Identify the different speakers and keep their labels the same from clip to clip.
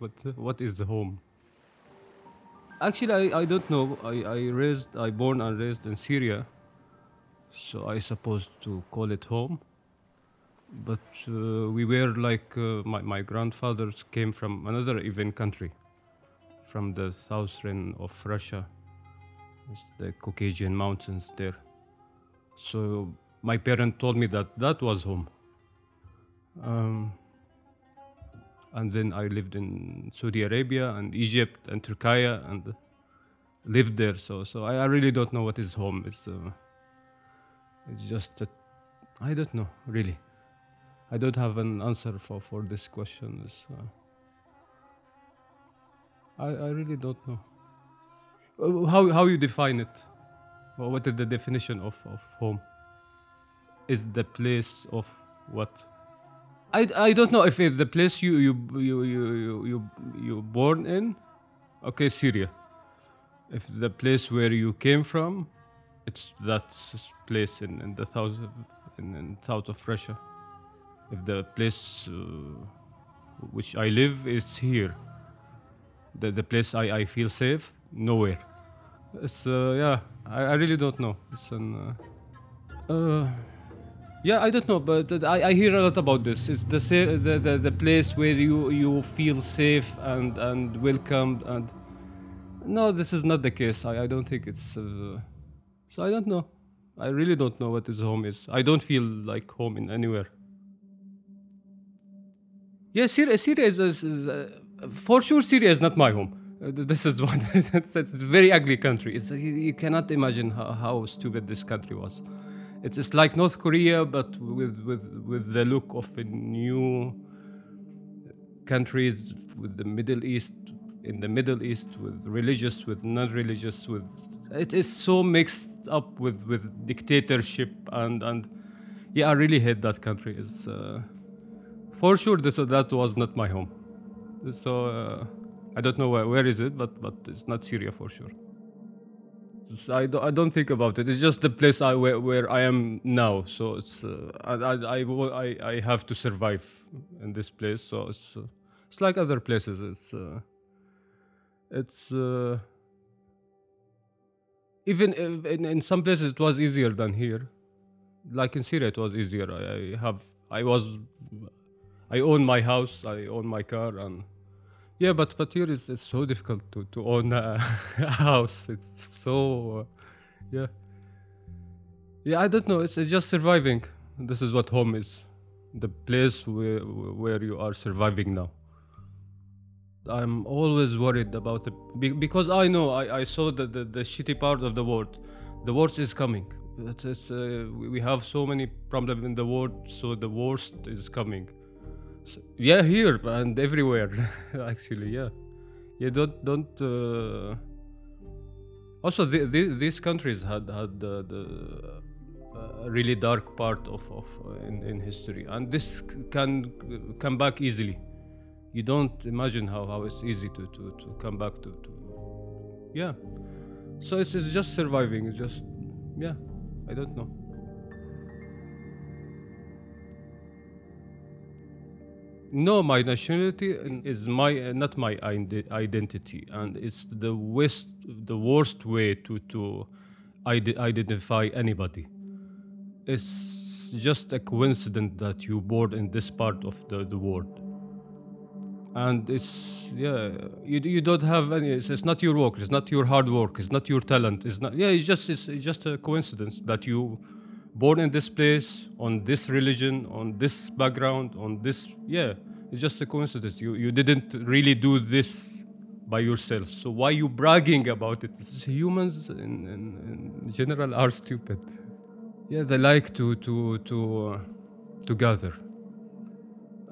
Speaker 1: what what is the home? Actually, I, I don't know. I, I raised I born and raised in Syria, so I supposed to call it home. But uh, we were like uh, my my grandfathers came from another even country, from the southern of Russia, it's the Caucasian mountains there. So my parent told me that that was home. Um, and then I lived in Saudi Arabia and Egypt and Turkey and lived there. So so I, I really don't know what is home. It's uh, it's just that I don't know really. I don't have an answer for for this question. Uh, I I really don't know. How how you define it? What is the definition of of home? Is the place of what? I, I don't know if it's the place you you you you you you you born in. Okay, Syria. If the place where you came from, it's that place in, in the south of, in, in south of Russia. If the place uh, which I live is here, the the place I, I feel safe, nowhere. It's uh, yeah, I, I really don't know. It's an uh, uh, yeah, I don't know, but I, I hear a lot about this. It's the, the, the the place where you you feel safe and and welcomed and no, this is not the case. I, I don't think it's uh, so. I don't know. I really don't know what his home is. I don't feel like home in anywhere. Yeah, Syria, Syria is, is, is uh, for sure. Syria is not my home. Uh, this is one. it's, it's a very ugly country. It's, you, you cannot imagine how, how stupid this country was. It's, it's like North Korea, but with, with, with the look of a new countries with the Middle East, in the Middle East, with religious, with non-religious, with it is so mixed up with, with dictatorship and and yeah, I really hate that country. It's uh, for sure this that was not my home. So uh, I don't know where, where is it, but but it's not Syria for sure. I, do, I don't think about it. It's just the place I where, where I am now. So it's uh, I, I, I, I have to survive in this place. So it's uh, it's like other places. It's uh, it's uh, even in, in some places it was easier than here. Like in Syria, it was easier. I, I have I was I own my house. I own my car and. Yeah, but but here it's, it's so difficult to, to own a, house. It's so uh, yeah. Yeah, I don't know. It's, it's just surviving. This is what home is. The place where where you are surviving now. I'm always worried about it be- because I know I, I saw the, the, the shitty part of the world. The worst is coming. It's, it's, uh, we have so many problems in the world, so the worst is coming. So, yeah, here and everywhere, actually, yeah. Yeah, don't don't. Uh... Also, the, the, these countries had had the, the uh, really dark part of of uh, in, in history, and this can come back easily. You don't imagine how, how it's easy to, to, to come back to, to yeah. So it's, it's just surviving. It's just yeah. I don't know. No, my nationality is my not my identity, and it's the worst the worst way to to ide- identify anybody. It's just a coincidence that you born in this part of the, the world, and it's yeah you, you don't have any. It's, it's not your work. It's not your hard work. It's not your talent. It's not yeah. It's just it's, it's just a coincidence that you born in this place on this religion on this background on this yeah it's just a coincidence. You you didn't really do this by yourself. So why you bragging about it? Humans in, in, in general are stupid. Yeah they like to to to uh, to gather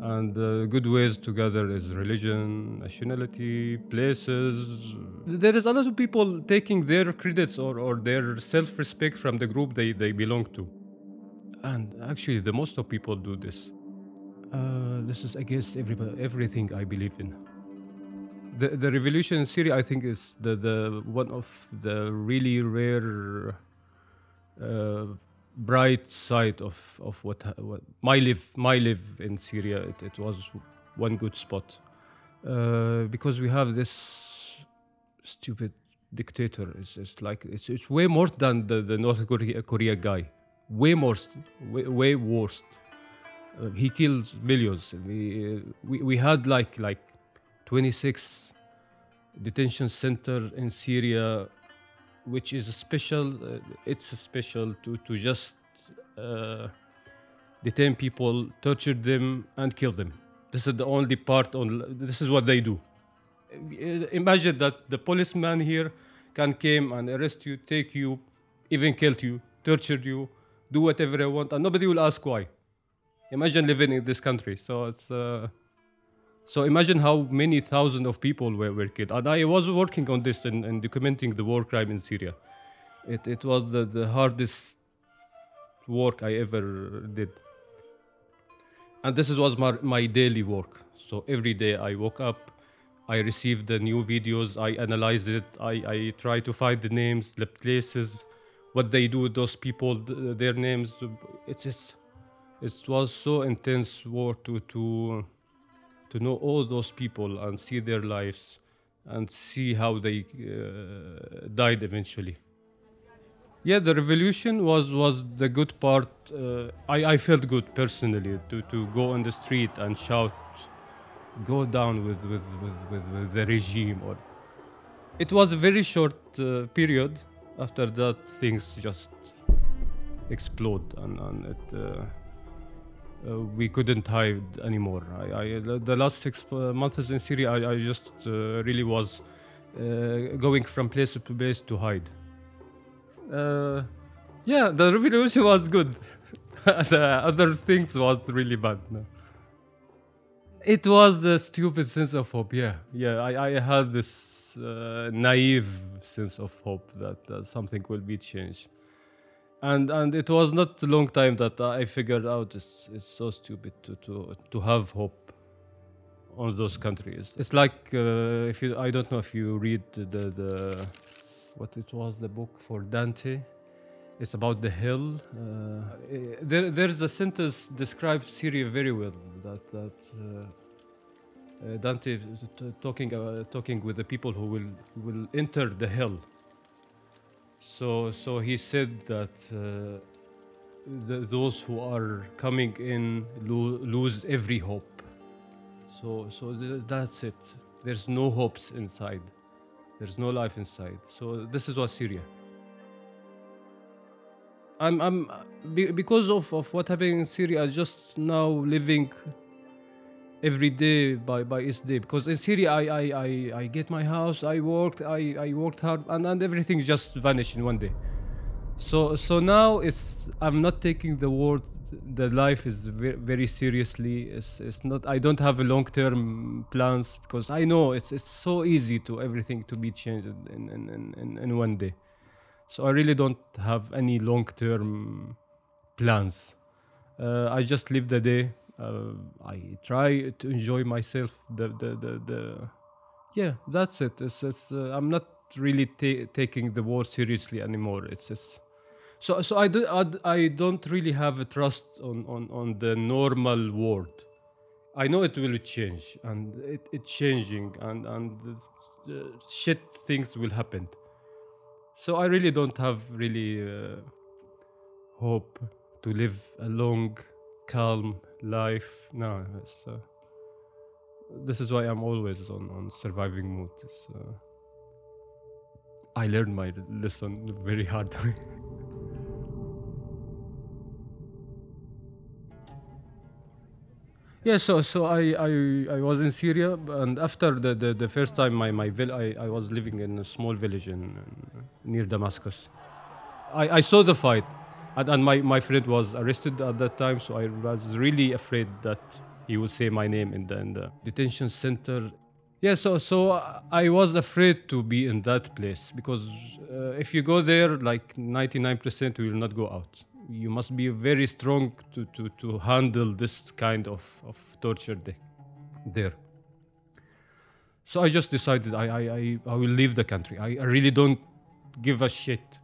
Speaker 1: and uh, good ways to gather is religion nationality places. There is a lot of people taking their credits or, or their self-respect from the group they, they belong to. And actually the most of people do this. Uh, this is against everybody, everything i believe in. The, the revolution in syria i think is the, the one of the really rare uh, bright side of, of what, what my live my live in Syria. It, it was one good spot. uh, because we have this stupid dictator. It's, it's like it's, it's way more than the, the North Korea, Korea guy. Way more, way, way worse. Uh, he killed millions. We, uh, we we had like like 26 detention center in Syria, which is special. Uh, it's special to to just uh, detain people, torture them, and kill them. This is the only part on. This is what they do. Imagine that the policeman here can came and arrest you, take you, even kill you, torture you, do whatever they want, and nobody will ask why. Imagine living in this country. So it's. Uh, so imagine how many thousands of people were, were killed. And I was working on this and, and documenting the war crime in Syria. It, it was the, the hardest work I ever did. And this was my, my daily work. So every day I woke up, I received the new videos, I analyzed it, I, I try to find the names, the places, what they do, those people, th- their names. It's just, it was so intense work to, to to know all those people and see their lives and see how they uh, died eventually. Yeah, the revolution was was the good part. Uh, I I felt good personally to to go on the street and shout, go down with with with with, with the regime. Or it was a very short uh, period. After that, things just explode and and it. Uh, we couldn't hide anymore. I, I, the last six uh, months in Syria, I, I just uh, really was uh, going from place to place to hide. Uh, yeah, the revolution was good. the other things was really bad. No. It was the stupid sense of hope. Yeah, yeah. I, I had this uh, naive sense of hope that something will be changed and and it was not a long time that I figured out it's it's so stupid to to to have hope on those countries. It's like uh, if you I don't know if you read the the what it was the book for Dante. It's about the hell. Uh, there there's a sentence describes Syria very well that that. Uh, uh Dante talking uh, talking with the people who will will enter the hell so, so he said that uh, the, those who are coming in lo- lose every hope. So, so th- that's it. There's no hopes inside. There's no life inside. So this is what Syria. I'm, I'm because of, of what happened in Syria. Just now living every day by by each day. Because in Syria I, I, I, I get my house I worked I, I worked hard and, and everything just vanished in one day. So so now it's I'm not taking the word the life is very, very seriously. It's, it's not I don't have a long term plans because I know it's it's so easy to everything to be changed in in, in, in one day. So I really don't have any long term plans. Uh, I just live the day uh, I try to enjoy myself. The the the, the yeah, that's it. It's, it's uh, I'm not really ta- taking the war seriously anymore. It's just so so I do I, I don't really have a trust on on on the normal world. I know it will change and it, it's changing and and uh, shit things will happen. So I really don't have really uh, hope to live a long calm life. No, uh, this is why I'm always on, on surviving mode. Uh, I learned my lesson very hard way. yeah, so so I, I I was in Syria, and after the, the, the first time my my vill- I, I was living in a small village in, in near Damascus. I, I saw the fight and, and my, my friend was arrested at that time, so I was really afraid that he would say my name in the, in the detention center. Yeah, so so I was afraid to be in that place because uh, if you go there, like 99% will not go out. You must be very strong to, to, to handle this kind of, of torture there. So I just decided I, I, I, I will leave the country. I, I really don't give a shit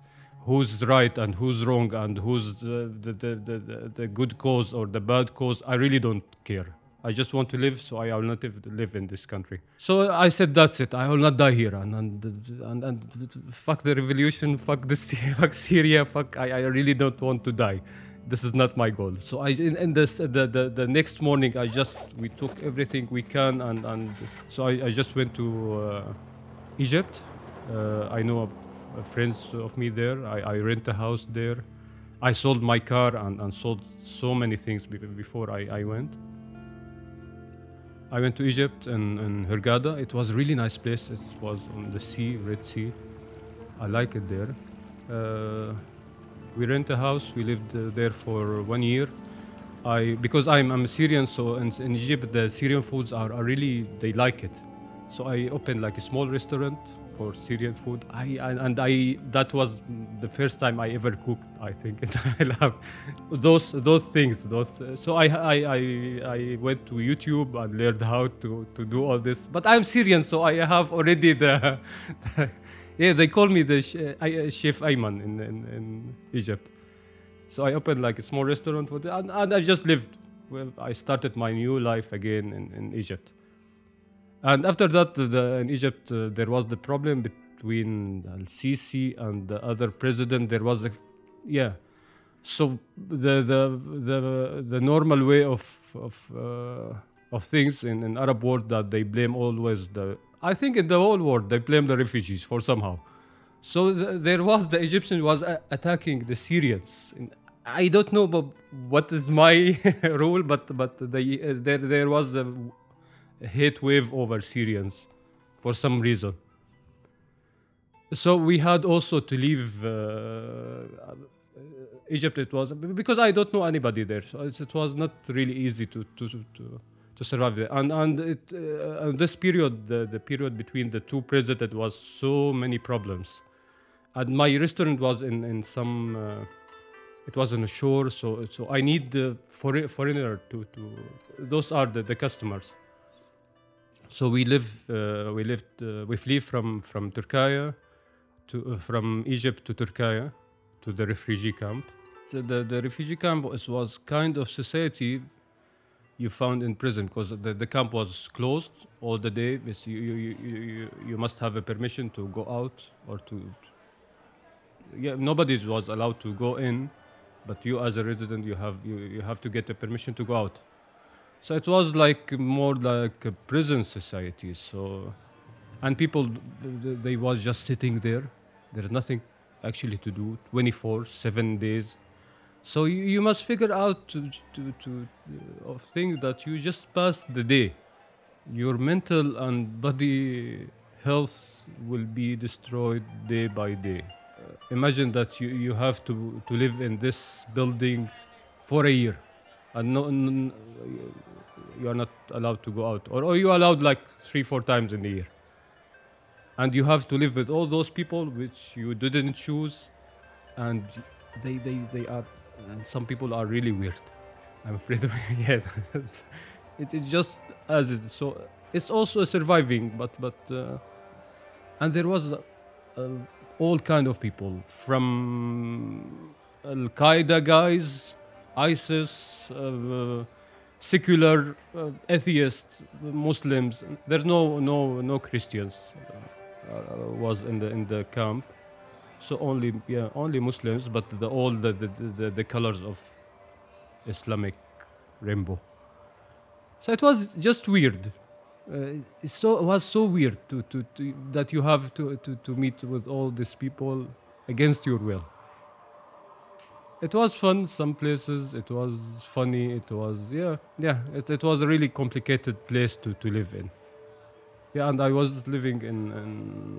Speaker 1: who's right and who's wrong and who's the, the, the, the, good cause or the bad cause, I really don't care. I just want to live, so I will not live, in this country. So I said, that's it. I will not die here. And and, and, and fuck the revolution, fuck this, fuck Syria, fuck. I, I really don't want to die. This is not my goal. So I in, in this the, the the next morning I just we took everything we can and and so I, I just went to uh, Egypt. Uh, I know friends of me there. I, I rent a house there. I sold my car and, and sold so many things before I, I went. I went to Egypt and, and Hurghada. It was a really nice place. It was on the sea, Red Sea. I like it there. Uh, we rent a house. We lived uh, there for one year. I because I'm, I'm a Syrian, so in, in Egypt the Syrian foods are, are really they like it. So I opened like a small restaurant for Syrian food. I, and I that was the first time I ever cooked. I think and I love those those things. Those so I, I I I went to YouTube and learned how to to do all this. But I'm Syrian, so I have already the. the yeah, they call me the uh, chef Ayman in, in in Egypt. So I opened like a small restaurant for the, and, and I just lived. Well, I started my new life again in, in Egypt. And after that, the, in Egypt, uh, there was the problem between Al Sisi and the other president. There was a, yeah. So the the the the normal way of of uh, of things in, in Arab world that they blame always the. I think in the whole world they blame the refugees for somehow. So th- there was the Egyptian was a- attacking the Syrians. And I don't know what is my rule, but but they, uh, there there was a hate wave over Syrians for some reason. So we had also to leave uh, Egypt. It was because I don't know anybody there, so it was not really easy to to to, to survive there. And and it, uh, this period, the, the period between the two presidents, was so many problems. And my restaurant was in in some. Uh, it was on a shore, so so I need the for, foreigner to to. Those are the, the customers. So we live, uh, we lived, uh, we flee from from Turkey to uh, from Egypt to Turkey to the refugee camp. So the the refugee camp was, was kind of society you found in prison because the, the camp was closed all the day. You, you, you, you, you must have a permission to go out or to, yeah nobody was allowed to go in, but you as a resident you have you, you have to get a permission to go out. So it was like more like a prison society. So, and people, th- th- they was just sitting there. There's nothing actually to do. 24, seven days. So you, you must figure out to to to uh, that you just pass the day. Your mental and body health will be destroyed day by day. Uh, imagine that you, you have to, to live in this building for a year and no, n- you are not allowed to go out. Or, or you are allowed like three four times in a year. And you have to live with all those people which you didn't choose. And they they, they are and some people are really weird. I'm afraid of yeah it, it's just as it's so it's also surviving but but uh, and there was uh, uh, all kind of people from al qaeda guys isis uh, secular uh, atheists muslims. There's no no no christians uh, uh, was in the in the camp. So only yeah only muslims but the all the the, the, the colors of islamic rainbow. So it was just weird. Uh, so it was so weird to, to, to that you have to, to, to meet with all these people against your will it was fun some places. It was funny. It was yeah yeah. It, it was a really complicated place to, to live in. Yeah and i was living in, in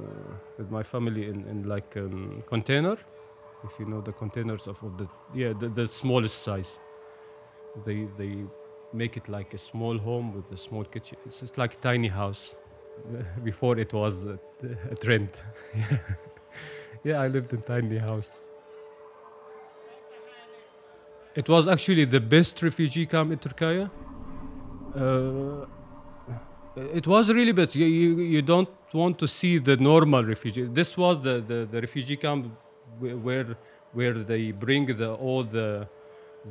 Speaker 1: uh, with my family in, in like a container. If you know the containers of, of the yeah the, the smallest size. They they make it like a small home with a small kitchen. It's just like a tiny house. Before it was a, a trend. Yeah i lived in tiny house it was actually the best refugee camp in Turkey. Uh, it was really best. You, you, you don't want to see the normal refugee. This was the, the, the refugee camp where where they bring the all the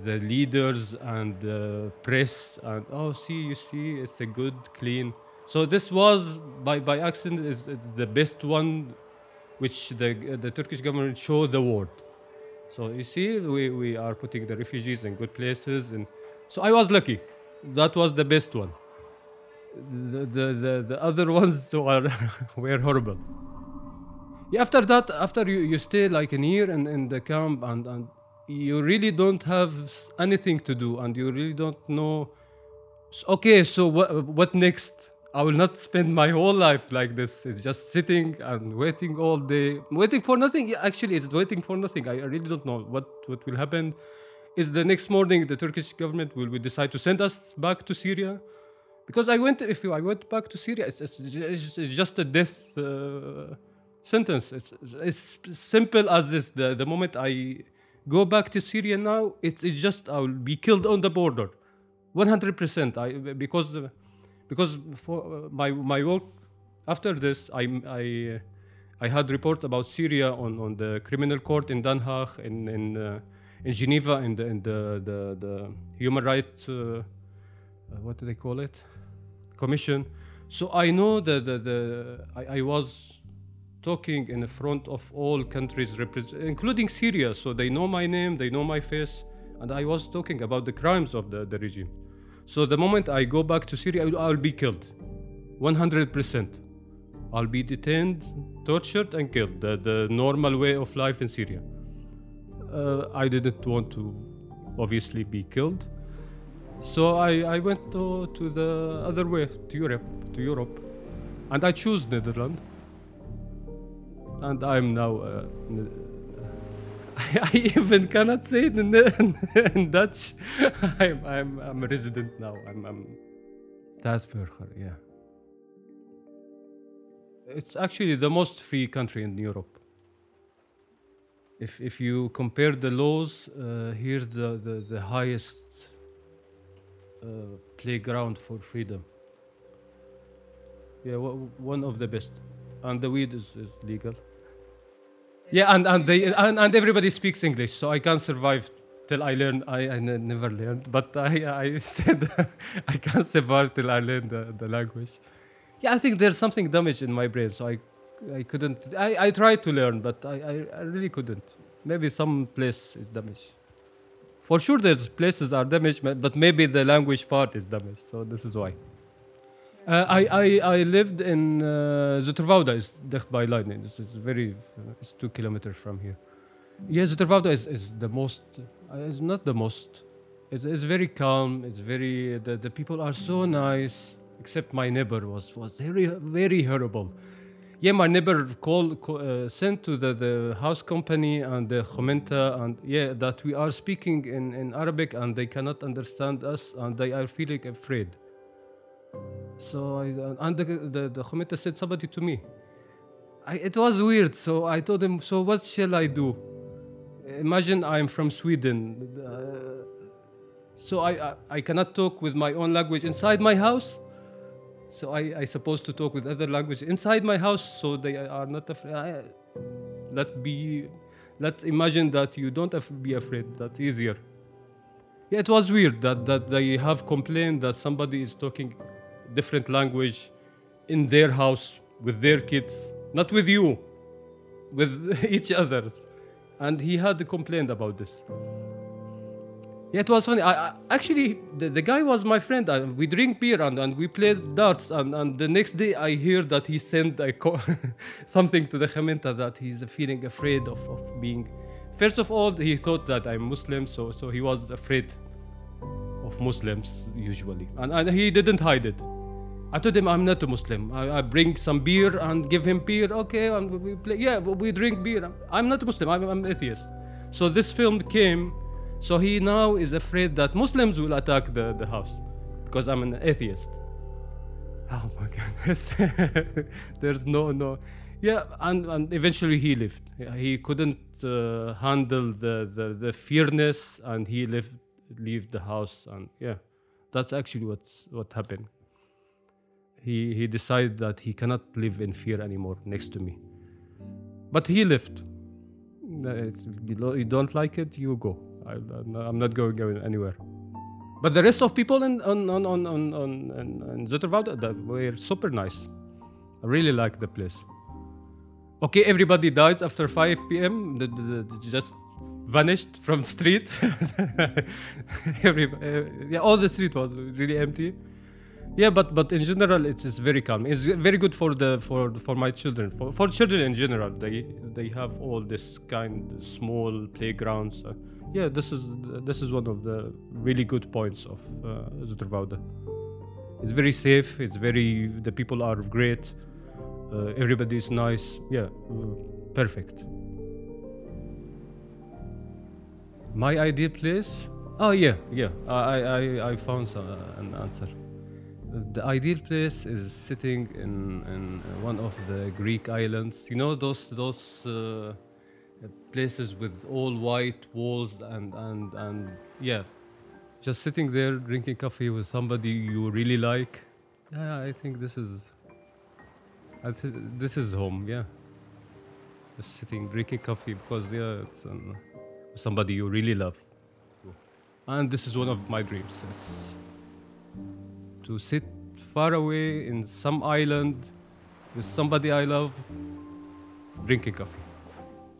Speaker 1: the leaders and the press and oh see you see it's a good clean so this was by by accident is the best one which the the turkish government showed the world so you see we, we are putting the refugees in good places and so i was lucky. That was the best one. The the, the, the other ones were, were horrible. Yeah, after that after you, you stay like a year in, in the camp and, and you really don't have anything to do and you really don't know. Okay so what, what next i will not spend my whole life like this. It's just sitting and waiting all day. Waiting for nothing. Actually it's waiting for nothing. I really don't know what what will happen. Is the next morning the turkish government will, decide to send us back to syria. Because i went if i went back to syria it's, it's, it's, just a death uh, sentence. It's, it's simple as this. The, the moment i go back to syria now it's, it's just i will be killed on the border. 100% i because because for uh, my my work after this i i i had report about syria on on the criminal court in den haag in in uh, in geneva in the in the the, the human rights uh, uh, what do they call it? Commission. So i know that the, the I, I was talking in front of all countries including syria. So they know my name they know my face and i was talking about the crimes of the, the regime so the moment i go back to syria i'll, be killed. 100% i'll be detained tortured and killed. The, the normal way of life in syria. Uh, i didn't want to obviously be killed. So I, I went to, to the other way to Europe to Europe. And I choose Netherlands. And I'm now uh, I, even cannot say it in, in Dutch. I'm, I'm, I'm a resident now. I'm, I'm Staatsburger yeah. It's actually the most free country in Europe. If, if you compare the laws uh, here's the, the, the highest uh, playground for freedom. Yeah, one of the best, and the weed is, is legal. Yeah, and and they and, and everybody speaks English, so I can't survive till I learn. I, I never learned, but I I said I can't survive till I learn the, the language. Yeah, I think there's something damaged in my brain, so I I couldn't. I, I tried to learn, but I, I, I really couldn't. Maybe some place is damaged. For sure, there's places are damaged, but maybe the language part is damaged. So this is why. Uh, I, I I lived in uh, Zoeterwoude, is dicht by Leiden. It's, it's very, it's two kilometers from here. Yeah, Zoeterwoude is, is the most. Uh, it's not the most. It's, it's very calm. It's very. The, the people are so nice. Except my neighbor was was very very horrible. Yeah, my neighbor called, co- uh, sent to the, the house company and the gemeente and yeah, that we are speaking in, in Arabic and they cannot understand us and they are feeling afraid. So I and the the, the said somebody to me. I, it was weird. So I told him, so what shall I do? Imagine I'm from Sweden. Uh, so I, I I cannot talk with my own language inside my house. So I I supposed to talk with other language inside my house, so they are not afraid. I, let be, let's imagine that you don't have be afraid. That's easier. Yeah, it was weird that that they have complained that somebody is talking different language in their house with their kids, not with you, with each others, and he had complained about this. Yeah, it was funny. I, I actually the, the guy was my friend. Uh, we drink beer and, and we played darts. And, and the next day I hear that he sent a co- something to the gemeente that he's feeling afraid of, of being. First of all, he thought that I'm Muslim, so so he was afraid of Muslims usually, and, and he didn't hide it. I told him I'm not a Muslim. I, I bring some beer and give him beer. Okay, and we play. Yeah, we drink beer. I'm not a Muslim. I'm, I'm atheist. So this film came. So he now is afraid that Muslims will attack the, the house because I'm an atheist. Oh my goodness. There's no no. Yeah, and, and eventually he. Yeah, He couldn't uh, handle the, the, the fearness and he left leave the house and yeah, that's actually what's what happened. He he decided that he cannot live in fear anymore next to me. But he left. Uh, it's- you don't like it, you go. I, I'm not- going anywhere. But the rest of people in on on on on on, were super nice. I really like the place. Okay, everybody died after 5 p.m. The, the, the- just vanished from the street. Uh, yeah, all the street was really empty. Yeah, but but in general, it's, it's very calm. It's very good for the for for my children. For for children in general, they they have all this kind small playgrounds. Uh, yeah, this is this is one of the really good points of uh. It's very safe. It's very the people are great. Uh, everybody is nice. Yeah, uh, perfect. My ideal place? Oh yeah, yeah. I I I found some, uh, an answer. The ideal place is sitting in, in one of the Greek islands. You know those those uh, places with all white walls and and and yeah, just sitting there drinking coffee with somebody you really like. Yeah, I think this is this is home. Yeah, just sitting drinking coffee because yeah, it's um, somebody you really love. And this is one of my dreams. It's to sit far away in some island with somebody I love, drinking coffee.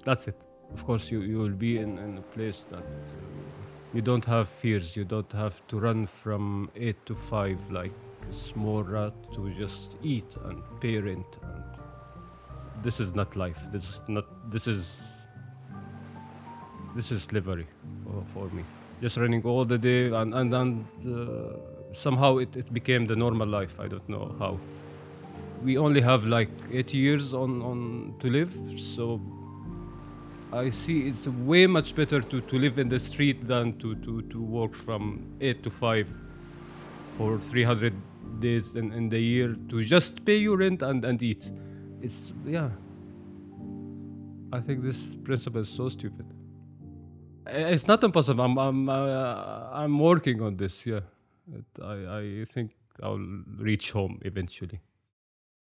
Speaker 1: That's it. Of course, you, you will be in, in a place that uh, you don't have fears. You don't have to run from 8 to 5 like a small rat to just eat and pay rent. And this is not life. This is not. This is. This is slavery for, for me. Just running all the day and and and uh, somehow it, it became the normal life. I don't know how. We only have like eight years on on to live, so I see it's way much better to, to live in the street than to, to, to work from 8 to 5 for 300 days in, in the year to just pay your rent and, and eat. It's, yeah. I think this principle is so stupid. I- It's not impossible. I'm, I'm, uh, I'm working on this, yeah. It, I, I think I'll reach home eventually.